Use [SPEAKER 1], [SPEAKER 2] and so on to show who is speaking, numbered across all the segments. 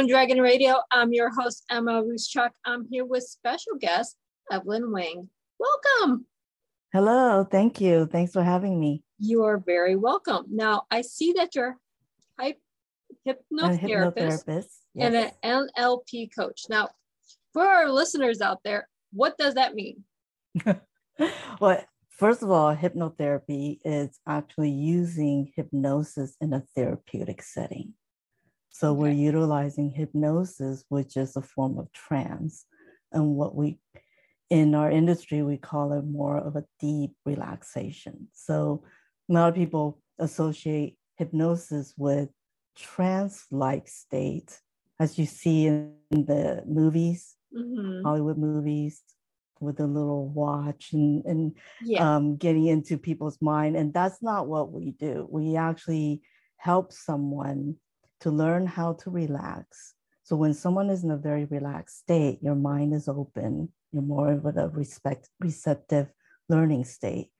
[SPEAKER 1] And Dragon Radio. I'm your host, Emma Ruscsak. I'm here with special guest, Evelyn Wang. Welcome.
[SPEAKER 2] Hello. Thank you. Thanks for having me.
[SPEAKER 1] You are very welcome. Now, I see that you're a hypnotherapist, hypnotherapist yes. and an NLP coach. Now, for our listeners out there, what does that mean?
[SPEAKER 2] well, first of all, hypnotherapy is actually using hypnosis in a therapeutic setting. So okay. we're utilizing hypnosis, which is a form of trance. And what we, in our industry, we call it more of a deep relaxation. So a lot of people associate hypnosis with trance like state, as you see in the movies, mm-hmm. Hollywood movies, with a little watch and, and yeah. um, getting into people's mind. And that's not what we do. We actually help someone to learn how to relax. So when someone is in a very relaxed state, your mind is open, you're more of a respect, receptive learning state.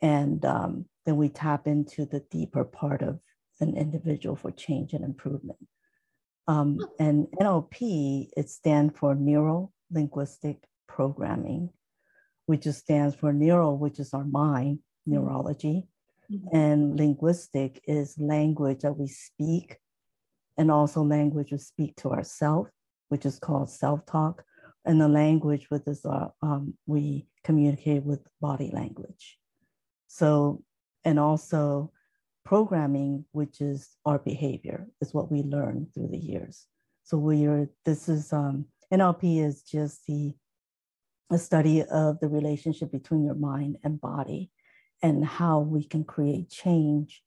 [SPEAKER 2] And um, then we tap into the deeper part of an individual for change and improvement. Um, and NLP, it stands for Neuro Linguistic Programming, which stands for neuro, which is our mind, mm-hmm. neurology, mm-hmm. and linguistic is language that we speak and also language we speak to ourselves, which is called self-talk, and the language with is uh, um, we communicate with body language. So, and also programming, which is our behavior, is what we learn through the years. So we are, this is, um, NLP is just the a study of the relationship between your mind and body and how we can create change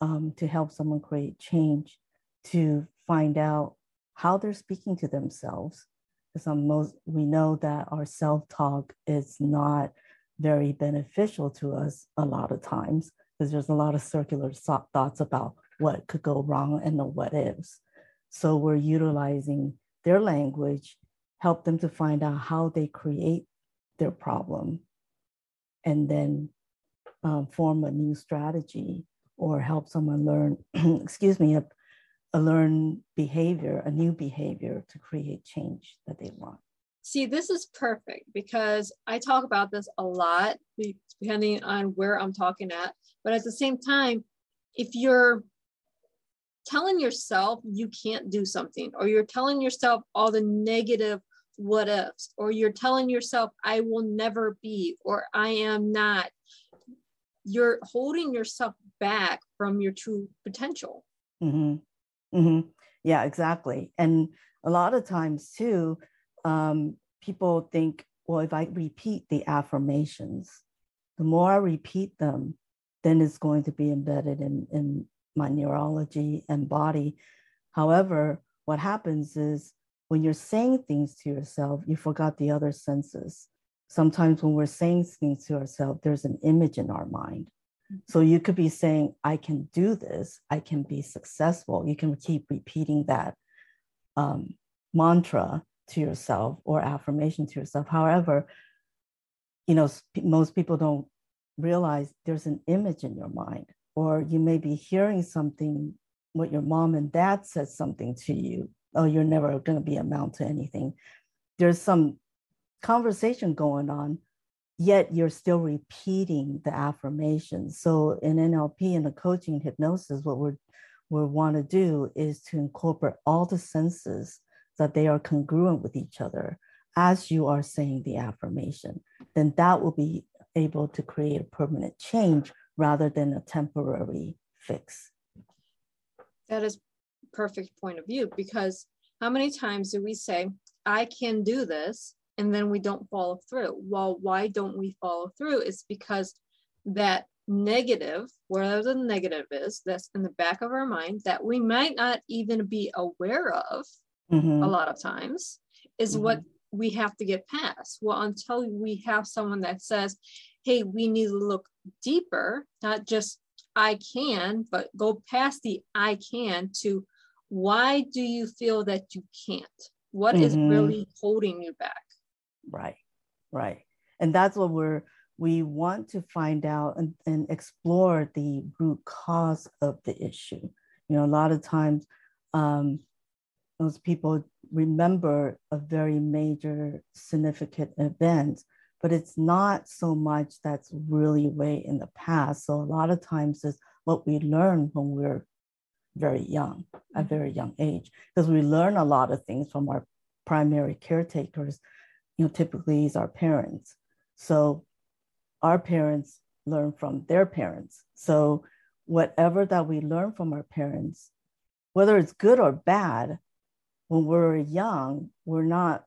[SPEAKER 2] um, to help someone create change to find out how they're speaking to themselves. Because most we know that our self-talk is not very beneficial to us a lot of times because there's a lot of circular thoughts about what could go wrong and the what ifs. So we're utilizing their language, help them to find out how they create their problem, and then um, form a new strategy or help someone learn, excuse me, a, learned behavior, a new behavior to create change that they want.
[SPEAKER 1] See, this is perfect because I talk about this a lot, depending on where I'm talking at. But at the same time, if you're telling yourself you can't do something, or you're telling yourself all the negative what ifs, or you're telling yourself, I will never be, or I am not, you're holding yourself back from your true potential.
[SPEAKER 2] Mm-hmm. Mm-hmm. Yeah, exactly. And a lot of times too, um, people think, well, if I repeat the affirmations, the more I repeat them, then it's going to be embedded in, in my neurology and body. However, what happens is when you're saying things to yourself, you forgot the other senses. Sometimes when we're saying things to ourselves, there's an image in our mind. So you could be saying, I can do this, I can be successful. You can keep repeating that um, mantra to yourself or affirmation to yourself. However, you know, most people don't realize there's an image in your mind, or you may be hearing something, what your mom and dad said something to you. Oh, you're never going to be amount to anything. There's some conversation going on yet you're still repeating the affirmation. So in NLP and the coaching hypnosis, what we're we want to do is to incorporate all the senses that they are congruent with each other as you are saying the affirmation. Then that will be able to create a permanent change rather than a temporary fix.
[SPEAKER 1] That is perfect point of view because how many times do we say, I can do this, and then we don't follow through. Well, why don't we follow through? It's because that negative, wherever the negative is, that's in the back of our mind that we might not even be aware of mm-hmm. a lot of times, is mm-hmm. what we have to get past. Well, until we have someone that says, hey, we need to look deeper, not just I can, but go past the I can to why do you feel that you can't? What mm-hmm. is really holding you back?
[SPEAKER 2] Right, right. And that's what we're, we want to find out and, and explore the root cause of the issue. You know, a lot of times um, those people remember a very major significant event, but it's not so much that's really way in the past. So a lot of times it's what we learn when we're very young, a mm-hmm. very young age, because we learn a lot of things from our primary caretakers, you know, typically is our parents. So our parents learn from their parents. So whatever that we learn from our parents, whether it's good or bad, when we're young, we're not,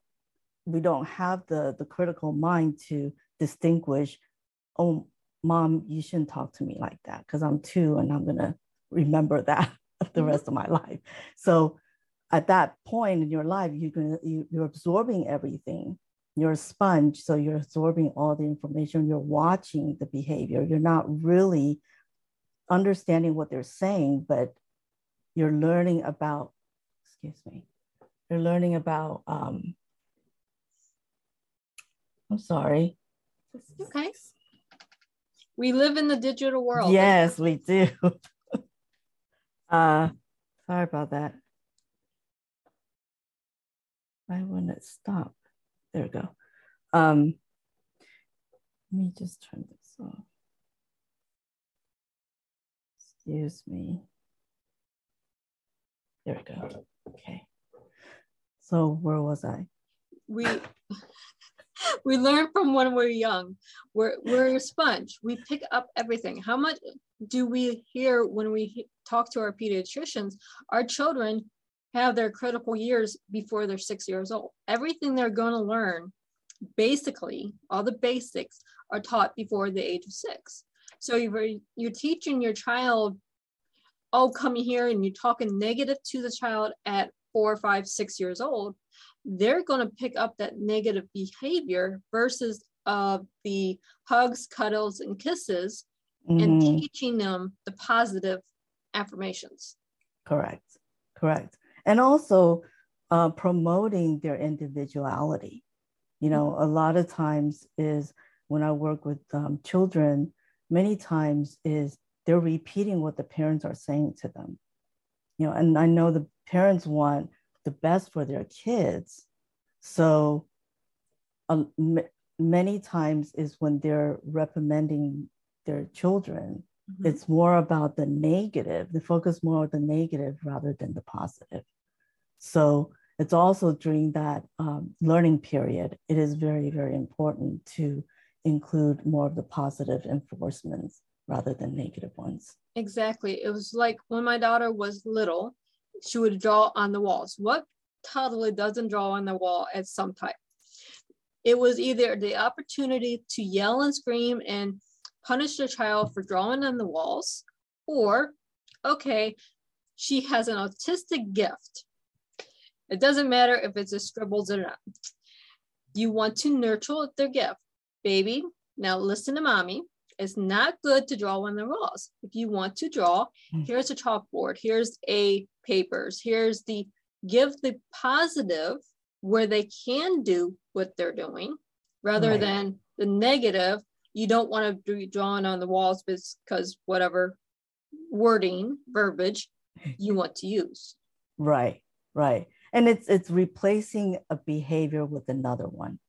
[SPEAKER 2] we don't have the, the critical mind to distinguish, oh, mom, you shouldn't talk to me like that because I'm two and I'm gonna remember that the rest of my life. So at that point in your life, you're gonna you, you're absorbing everything. You're a sponge, so you're absorbing all the information. You're watching the behavior. You're not really understanding what they're saying, but you're learning about. Excuse me. You're learning about. Um, I'm sorry.
[SPEAKER 1] Okay. We live in the digital world.
[SPEAKER 2] Yes, we do. uh, sorry about that. Why wouldn't it stop? There we go. Um, let me just turn this off. Excuse me. There we go. Okay. So where was I?
[SPEAKER 1] We we learn from when we're young. We're we're a sponge. We pick up everything. How much do we hear when we talk to our pediatricians? Our children have their critical years before they're six years old. Everything they're going to learn, basically, all the basics are taught before the age of six. So you're, you're teaching your child, oh, come here, and you're talking negative to the child at four, five, six years old. They're going to pick up that negative behavior versus uh, the hugs, cuddles, and kisses, mm-hmm. and teaching them the positive affirmations.
[SPEAKER 2] Correct. Correct and also uh, promoting their individuality. You know, a lot of times is when I work with um, children, many times is they're repeating what the parents are saying to them. You know, and I know the parents want the best for their kids. So um, m- many times is when they're reprimanding their children, Mm-hmm. It's more about the negative, the focus more on the negative rather than the positive. So it's also during that um, learning period, it is very, very important to include more of the positive enforcements rather than negative ones.
[SPEAKER 1] Exactly. It was like when my daughter was little, she would draw on the walls. What toddler doesn't draw on the wall at some time? It was either the opportunity to yell and scream and punish the child for drawing on the walls, or, okay, she has an autistic gift. It doesn't matter if it's a scribbles or not. You want to nurture their gift. Baby, now listen to mommy. It's not good to draw on the walls. If you want to draw, hmm. here's a chalkboard, here's a papers, here's the give the positive where they can do what they're doing rather right. than the negative you don't want to be drawn on the walls because whatever wording verbiage you want to use.
[SPEAKER 2] Right right. And it's it's replacing a behavior with another one.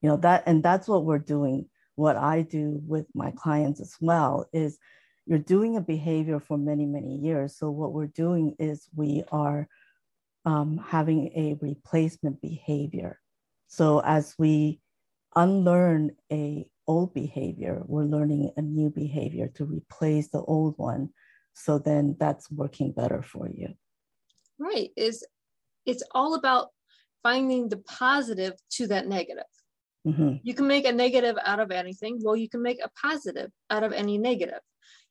[SPEAKER 2] You know that and that's what we're doing. What i do with my clients as well is you're doing a behavior for many many years. So what we're doing is we are um, having a replacement behavior. So as we unlearn a old behavior, we're learning a new behavior to replace the old one. So then that's working better for you.
[SPEAKER 1] Right. Is it's all about finding the positive to that negative. Mm-hmm. You can make a negative out of anything. Well, you can make a positive out of any negative.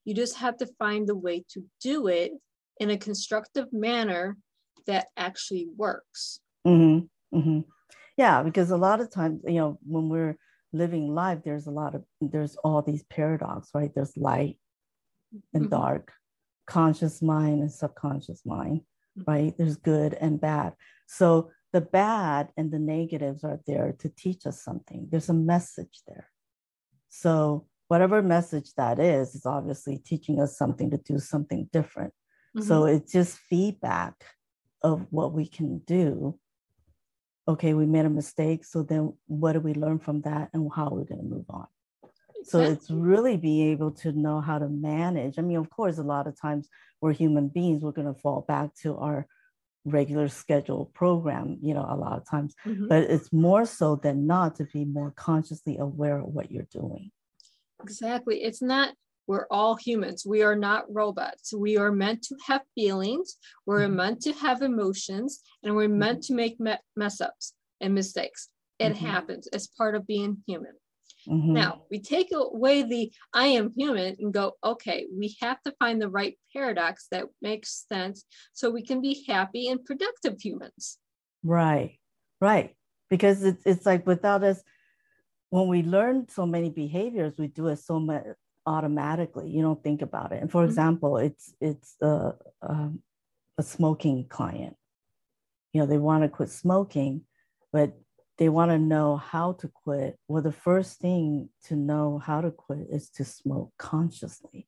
[SPEAKER 1] You just have to find the way to do it in a constructive manner that actually works.
[SPEAKER 2] Mm-hmm. Mm-hmm. yeah because a lot of times you know when we're living life there's a lot of there's all these paradox right there's light and mm-hmm. dark conscious mind and subconscious mind mm-hmm. right there's good and bad so the bad and the negatives are there to teach us something there's a message there so whatever message that is is obviously teaching us something to do something different mm-hmm. so it's just feedback of what we can do okay, we made a mistake. So then what do we learn from that and how are we going to move on? So it's really being able to know how to manage. I mean, of course, a lot of times we're human beings, we're going to fall back to our regular scheduled program, you know, a lot of times, mm-hmm. but it's more so than not to be more consciously aware of what you're doing.
[SPEAKER 1] Exactly. It's not we're all humans. We are not robots. We are meant to have feelings. We're mm-hmm. meant to have emotions, and we're meant mm-hmm. to make me- mess ups and mistakes. It mm-hmm. happens as part of being human. Mm-hmm. Now, we take away the I am human and go, okay, we have to find the right paradox that makes sense so we can be happy and productive humans.
[SPEAKER 2] Right, right. Because it's, it's like without us, when we learn so many behaviors, we do it so much automatically you don't think about it and for mm-hmm. example it's it's a, um, a smoking client you know they want to quit smoking but they want to know how to quit well the first thing to know how to quit is to smoke consciously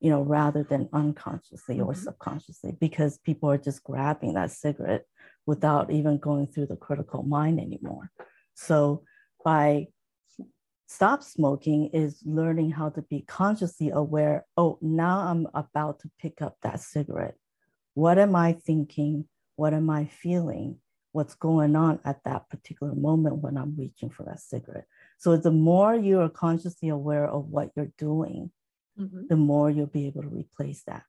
[SPEAKER 2] you know rather than unconsciously mm-hmm. or subconsciously because people are just grabbing that cigarette without even going through the critical mind anymore so by stop smoking is learning how to be consciously aware oh now i'm about to pick up that cigarette. What am i thinking? What am i feeling? What's going on at that particular moment when i'm reaching for that cigarette? So the more you are consciously aware of what you're doing mm-hmm. the more you'll be able to replace that.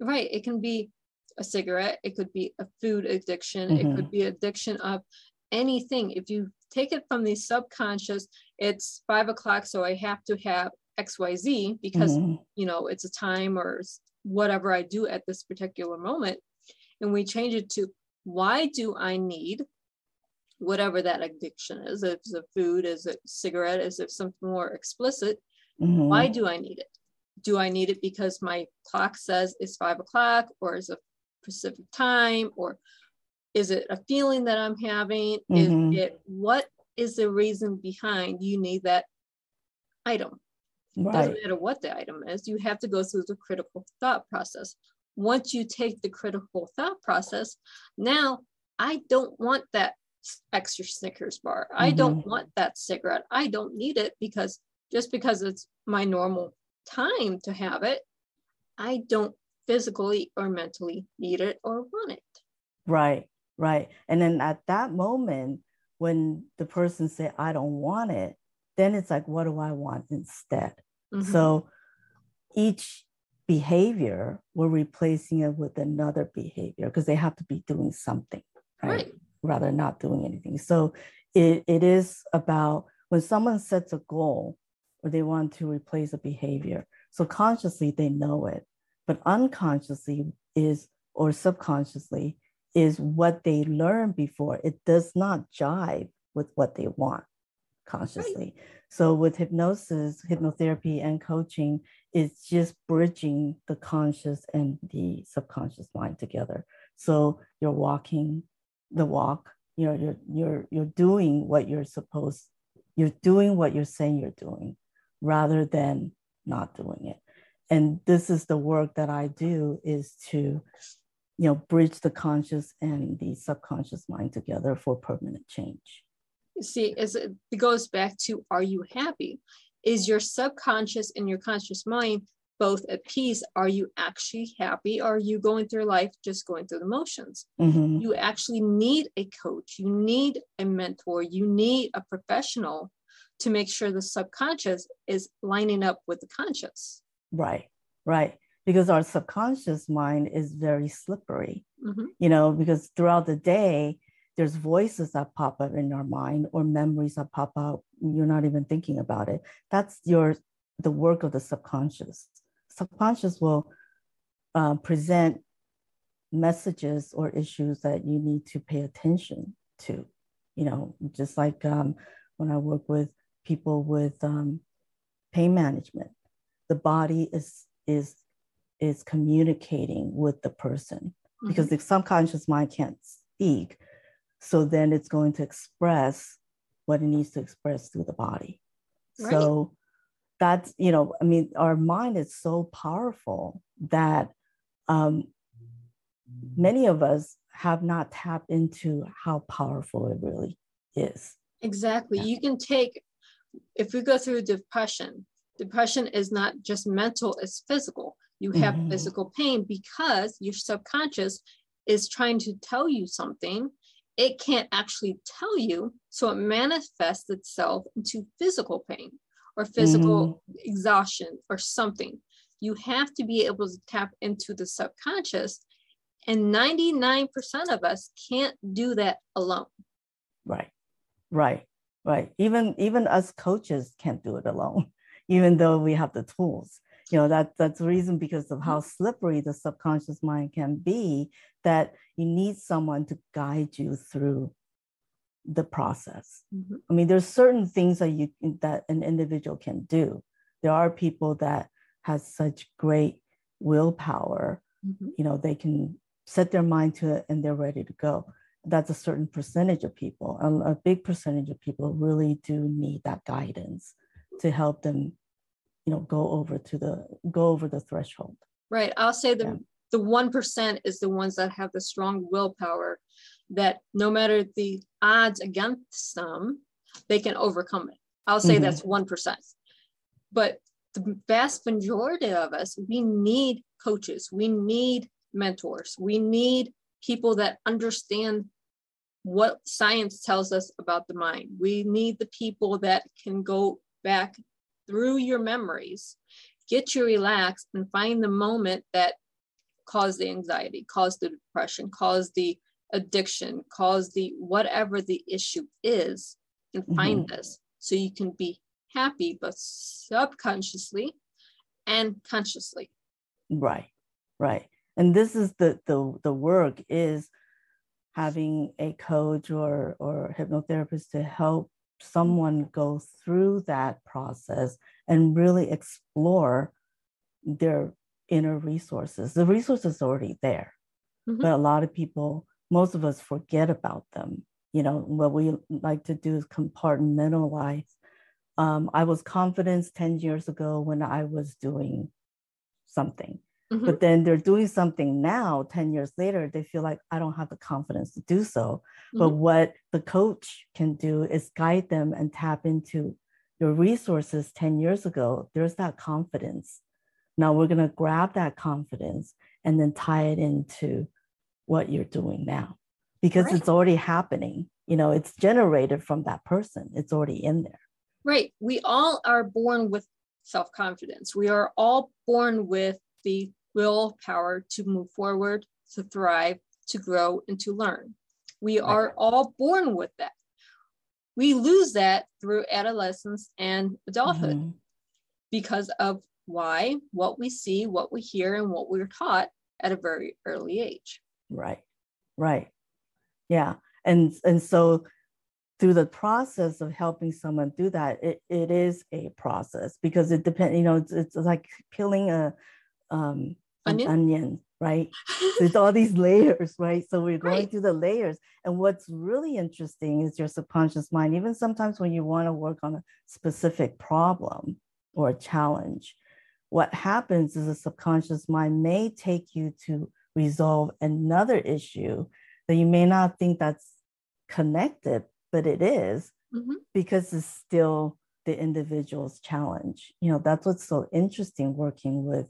[SPEAKER 1] Right it can be a cigarette it could be a food addiction mm-hmm. it could be addiction of anything. If you take it from the subconscious it's five o'clock so i have to have xyz because mm-hmm. you know it's a time or whatever i do at this particular moment and we change it to why do i need whatever that addiction is if it's a food is it cigarette is it something more explicit mm-hmm. why do i need it do i need it because my clock says it's five o'clock or is a specific time or is it a feeling that i'm having mm-hmm. is it what is the reason behind you need that item. Right. doesn't matter what the item is you have to go through the critical thought process. Once you take the critical thought process now i don't want that extra snickers bar. Mm-hmm. i don't want that cigarette. I don't need it because just because it's my normal time to have it i don't physically or mentally need it or want it.
[SPEAKER 2] Right right. And then at that moment when the person say i don't want it then it's like what do i want instead mm-hmm. so each behavior we're replacing it with another behavior because they have to be doing something right? right, rather not doing anything so it, it is about when someone sets a goal or they want to replace a behavior so consciously they know it but unconsciously is or subconsciously is what they learned before. It does not jive with what they want consciously. Right. So with hypnosis, hypnotherapy, and coaching, it's just bridging the conscious and the subconscious mind together. So you're walking the walk. You're you're you're you're doing what you're supposed. You're doing what you're saying you're doing, rather than not doing it. And this is the work that I do is to you know, bridge the conscious and the subconscious mind together for permanent change.
[SPEAKER 1] See, as it goes back to are you happy? Is your subconscious and your conscious mind both at peace? Are you actually happy? Or are you going through life just going through the motions? Mm-hmm. You actually need a coach, you need a mentor, you need a professional to make sure the subconscious is lining up with the conscious.
[SPEAKER 2] Right, right because our subconscious mind is very slippery mm-hmm. you know because throughout the day there's voices that pop up in our mind or memories that pop up you're not even thinking about it that's your the work of the subconscious subconscious will uh, present messages or issues that you need to pay attention to you know, just like um, when I work with people with um, pain management, the body is is is communicating with the person mm-hmm. because the subconscious mind can't speak. So then it's going to express what it needs to express through the body. Right. So that's, you know, I mean, our mind is so powerful that um, many of us have not tapped into how powerful it really is.
[SPEAKER 1] Exactly. Yeah. You can take, if we go through depression, depression is not just mental, it's physical. You have mm-hmm. physical pain because your subconscious is trying to tell you something. It can't actually tell you. So it manifests itself into physical pain or physical mm-hmm. exhaustion or something. You have to be able to tap into the subconscious. And 99% of us can't do that alone.
[SPEAKER 2] Right, right, right. Even even us coaches can't do it alone, even though we have the tools you know that that's the reason because of how slippery the subconscious mind can be that you need someone to guide you through the process mm-hmm. i mean there's certain things that you that an individual can do there are people that has such great willpower mm-hmm. you know they can set their mind to it and they're ready to go that's a certain percentage of people a, a big percentage of people really do need that guidance to help them you know go over to the go over the threshold.
[SPEAKER 1] Right. I'll say the yeah. the 1% is the ones that have the strong willpower that no matter the odds against them they can overcome it. I'll say mm-hmm. that's 1% but the vast majority of us we need coaches. We need mentors. We need people that understand what science tells us about the mind. We need the people that can go back through your memories, get you relaxed and find the moment that caused the anxiety, caused the depression, caused the addiction, caused the whatever the issue is, and mm-hmm. find this so you can be happy, but subconsciously and consciously.
[SPEAKER 2] Right, right. And this is the the the work is having a coach or or hypnotherapist to help someone go through that process and really explore their inner resources. The resources are already there, mm-hmm. but a lot of people, most of us forget about them. You know, what we like to do is compartmentalize. Um, I was confident 10 years ago when I was doing something. Mm-hmm. But then they're doing something now, 10 years later, they feel like I don't have the confidence to do so. Mm-hmm. But what the coach can do is guide them and tap into your resources 10 years ago. There's that confidence. Now we're going to grab that confidence and then tie it into what you're doing now because right. it's already happening. You know, it's generated from that person, it's already in there.
[SPEAKER 1] Right. We all are born with self confidence. We are all born with the willpower to move forward, to thrive, to grow, and to learn. We are all born with that. We lose that through adolescence and adulthood mm-hmm. because of why, what we see, what we hear, and what we're taught at a very early age.
[SPEAKER 2] Right, right. Yeah. And, and so through the process of helping someone do that, it, it is a process because it depends, you know, it's, it's like peeling a, um, onion, onion right? so it's all these layers, right? So we're going right. through the layers. And what's really interesting is your subconscious mind, even sometimes when you want to work on a specific problem or a challenge, what happens is the subconscious mind may take you to resolve another issue that you may not think that's connected, but it is mm-hmm. because it's still the individual's challenge. You know, that's what's so interesting working with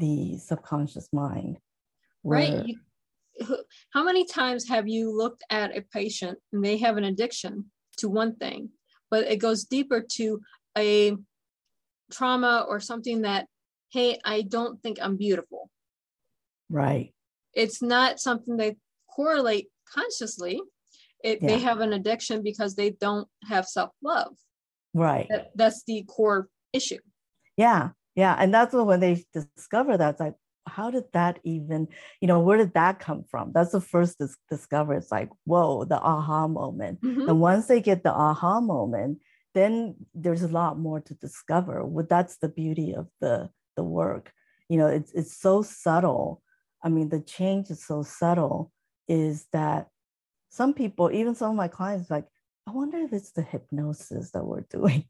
[SPEAKER 2] the subconscious mind.
[SPEAKER 1] Right. How many times have you looked at a patient and they have an addiction to one thing, but it goes deeper to a trauma or something that, hey, I don't think I'm beautiful.
[SPEAKER 2] Right.
[SPEAKER 1] It's not something they correlate consciously. It, yeah. They have an addiction because they don't have self love.
[SPEAKER 2] Right.
[SPEAKER 1] That, that's the core issue.
[SPEAKER 2] Yeah. Yeah, and that's when they discover that it's like, how did that even, you know, where did that come from? That's the first dis- discover. It's like, whoa, the aha moment. Mm-hmm. And once they get the aha moment, then there's a lot more to discover. Well, that's the beauty of the the work. You know, it's it's so subtle. I mean, the change is so subtle. Is that some people, even some of my clients, like, I wonder if it's the hypnosis that we're doing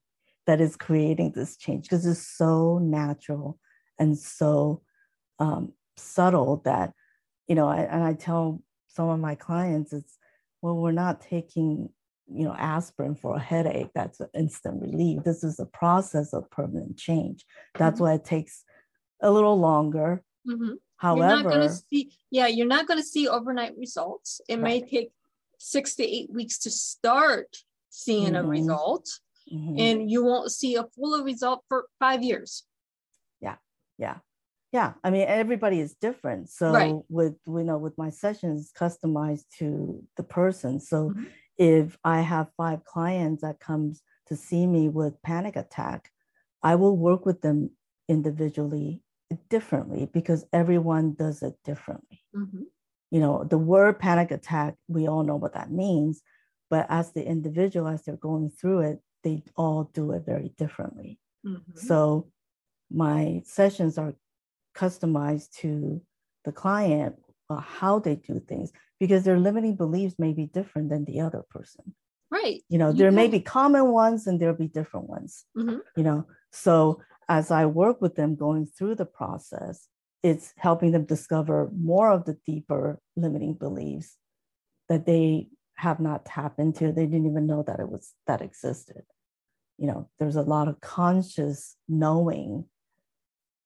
[SPEAKER 2] that is creating this change because it's so natural and so um, subtle that, you know, I, and I tell some of my clients, it's, well, we're not taking, you know, aspirin for a headache. That's an instant relief. This is a process of permanent change. That's mm-hmm. why it takes a little longer. Mm-hmm. However,
[SPEAKER 1] you're not going to see, yeah, you're not going to see overnight results. It right. may take six to eight weeks to start seeing mm-hmm. a result, mm-hmm. and you won't see a full result for five years.
[SPEAKER 2] Yeah, yeah yeah i mean everybody is different so right. with you know with my sessions customized to the person so mm-hmm. if i have five clients that comes to see me with panic attack i will work with them individually differently because everyone does it differently mm-hmm. you know the word panic attack we all know what that means but as the individual as they're going through it they all do it very differently mm-hmm. so my sessions are customized to the client uh, how they do things because their limiting beliefs may be different than the other person
[SPEAKER 1] right
[SPEAKER 2] you know you there may be common ones and there'll be different ones mm-hmm. you know so as i work with them going through the process it's helping them discover more of the deeper limiting beliefs that they have not tapped into they didn't even know that it was that existed. You know there's a lot of conscious knowing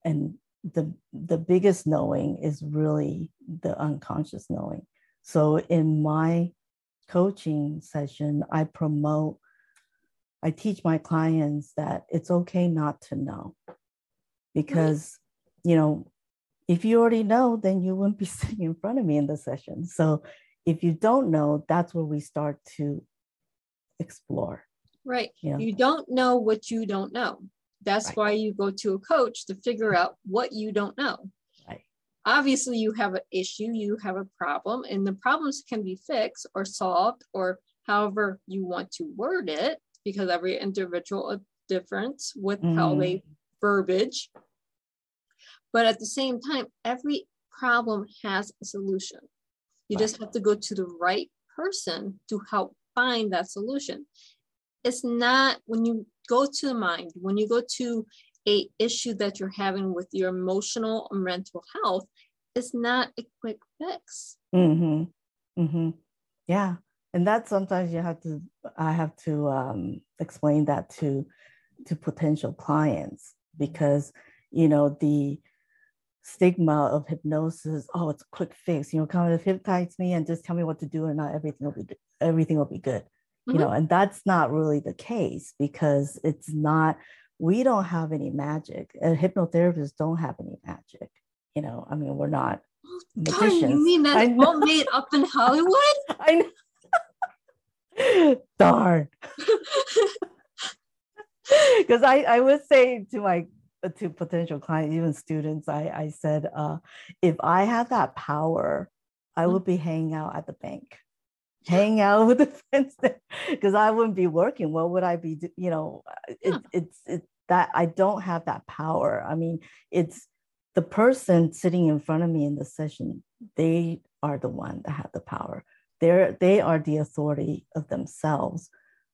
[SPEAKER 2] and the the biggest knowing is really the unconscious knowing. So in my coaching session i promote i teach my clients that it's okay not to know because right. you know if you already know then you wouldn't be sitting in front of me in the session. So if you don't know that's where we start to explore
[SPEAKER 1] right you, you don't know what you don't know that's right. why you go to a coach to figure out what you don't know. Right. Obviously, you have an issue, you have a problem, and the problems can be fixed or solved or however you want to word it, because every individual is different with mm. how they mm. verbiage. But at the same time, every problem has a solution. You just have to go to the right person to help find that solution. It's not when you go to the mind, when you go to a issue that you're having with your emotional or mental health, it's not a quick fix.
[SPEAKER 2] Mm-hmm. Mm-hmm. Yeah. And that sometimes you have to, I have to um, explain that to, to potential clients because, you know, the stigma of hypnosis, oh, it's a quick fix, you know, come and hypnotize me and just tell me what to do and not everything will be, everything will be good mm-hmm. you know and that's not really the case because it's not we don't have any magic and hypnotherapists don't have any magic you know i mean we're not
[SPEAKER 1] magicians. God, you mean that's all made up in hollywood
[SPEAKER 2] i know darn because I, I would say to my to potential clients even students i i said uh, if i had that power i mm-hmm. would be hanging out at the bank hanging out with the friends because I wouldn't be working. What would I be? You know, it, yeah. it's it's that I don't have that power. I mean, it's the person sitting in front of me in the session. They are the one that have the power. They're they are the authority of themselves.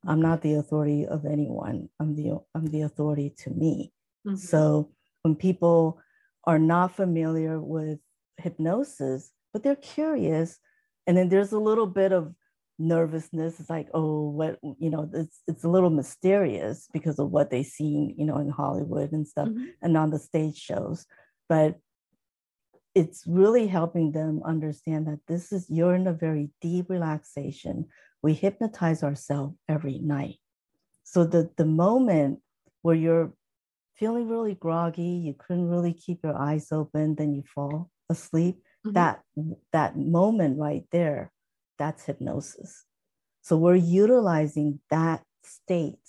[SPEAKER 2] I'm not the authority of anyone. I'm the I'm the authority to me. Mm-hmm. So when people are not familiar with hypnosis, but they're curious, and then there's a little bit of nervousness. It's like, oh, what, you know, it's, it's a little mysterious because of what they see, you know, in Hollywood and stuff mm-hmm. and on the stage shows. But it's really helping them understand that this is, you're in a very deep relaxation. We hypnotize ourselves every night. So the, the moment where you're feeling really groggy, you couldn't really keep your eyes open, then you fall asleep, mm-hmm. that, that moment right there that's hypnosis. So we're utilizing that state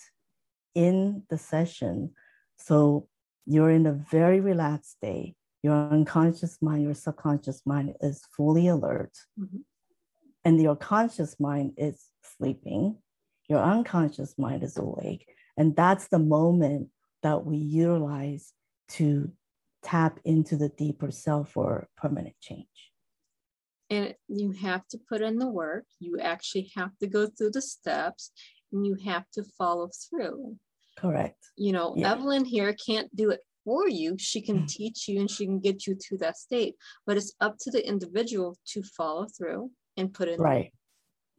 [SPEAKER 2] in the session. So you're in a very relaxed state. your unconscious mind, your subconscious mind is fully alert,
[SPEAKER 1] Mhm.
[SPEAKER 2] and your conscious mind is sleeping. Your unconscious mind is awake. And that's the moment that we utilize to tap into the deeper self for permanent change.
[SPEAKER 1] And you have to put in the work. You actually have to go through the steps and you have to follow through.
[SPEAKER 2] Correct.
[SPEAKER 1] You know,
[SPEAKER 2] Yeah.
[SPEAKER 1] Evelyn here can't do it for you. She can
[SPEAKER 2] Mm.
[SPEAKER 1] teach you and she can get you to that state, but it's up to the individual to follow through and put in the
[SPEAKER 2] Right.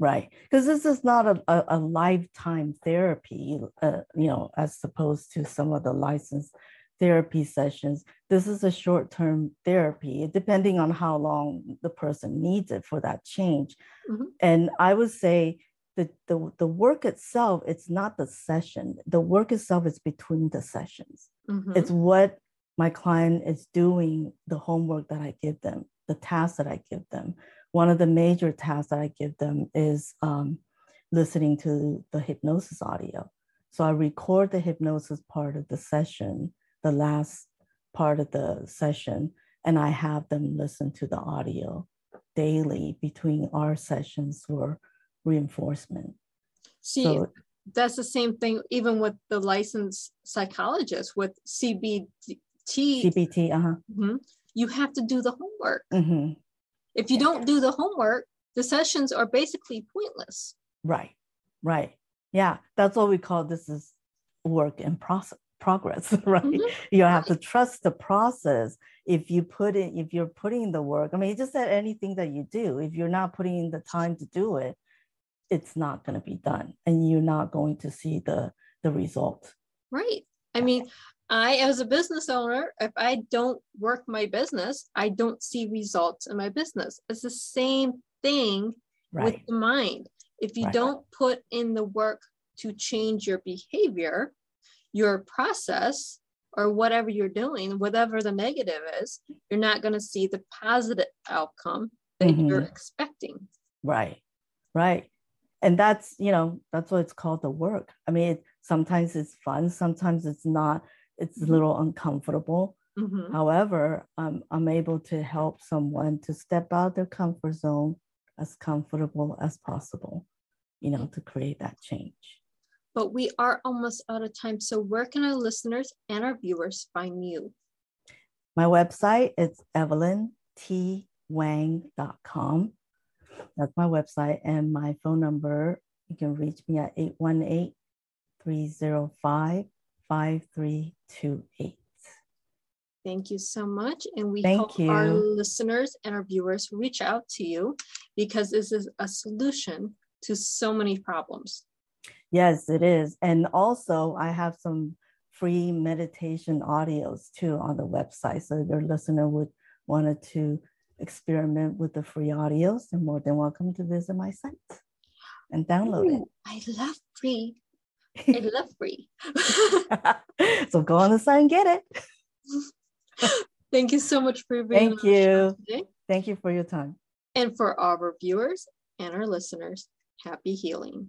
[SPEAKER 2] Right. Because this is not a, a, a lifetime therapy, uh, you know, as opposed to some of the licensed therapy sessions. This is a short term therapy, depending on how long the person needs it for that change.
[SPEAKER 1] Mhm.
[SPEAKER 2] And I would say the, the, the work itself, it's not the session. The work itself is between the sessions.
[SPEAKER 1] Mhm.
[SPEAKER 2] It's what my client is doing, the homework that I give them, the tasks that I give them. One of the major tasks that I give them is um, listening to the hypnosis audio. So I record the hypnosis part of the session, the last part of the session, and I have them listen to the audio daily between our sessions for reinforcement.
[SPEAKER 1] See,
[SPEAKER 2] So
[SPEAKER 1] that's the same thing even with the licensed psychologist with CBT.
[SPEAKER 2] CBT, uh-huh.
[SPEAKER 1] Mhm. You have to do the homework.
[SPEAKER 2] hmm
[SPEAKER 1] If you don't do the homework, the sessions are basically pointless.
[SPEAKER 2] Right, right. Yeah, that's what we call this is work in process progress, right?
[SPEAKER 1] Mhm.
[SPEAKER 2] You have to trust the process. If you put in, if you're putting the work, I mean, just that anything that you do, if you're not putting in the time to do it, it's not going to be done, and you're not going to see the the result.
[SPEAKER 1] Right. I mean, I, as a business owner, if I don't work my business, I don't see results in my business. It's the same thing with the mind. If you
[SPEAKER 2] Right.
[SPEAKER 1] don't put in the work to change your behavior, your process, or whatever you're doing, whatever the negative is, you're not going to see the positive outcome that you're
[SPEAKER 2] Mhm.
[SPEAKER 1] expecting.
[SPEAKER 2] right, right. And that's you know that's what it's called the work. I mean, it, sometimes it's fun, sometimes it's not. It's a
[SPEAKER 1] Mhm.
[SPEAKER 2] little uncomfortable.
[SPEAKER 1] Mhm.
[SPEAKER 2] However, um, I'm able to help someone to step out their comfort zone as comfortable as possible, you know, to create that change.
[SPEAKER 1] But we are almost out of time. So, where can our listeners and our viewers find you?
[SPEAKER 2] My website is evelyntwang.com. That's my website. And my phone number, you can reach me at 818 305 5328.
[SPEAKER 1] Thank you so much. And we
[SPEAKER 2] Thank
[SPEAKER 1] hope our listeners and our viewers reach out to you because this is a solution to so many problems.
[SPEAKER 2] Yes, it is. And also, I have some free meditation audios too on the website. So if your listener would wanted to experiment with the free audios, they're more than welcome to visit my site and download
[SPEAKER 1] Ooh, I love free. I love free.
[SPEAKER 2] so go on the site and get it.
[SPEAKER 1] Thank you so much for being
[SPEAKER 2] Thank
[SPEAKER 1] on the show
[SPEAKER 2] you.
[SPEAKER 1] today.
[SPEAKER 2] Thank you for your time.
[SPEAKER 1] And for our viewers and our listeners, happy healing.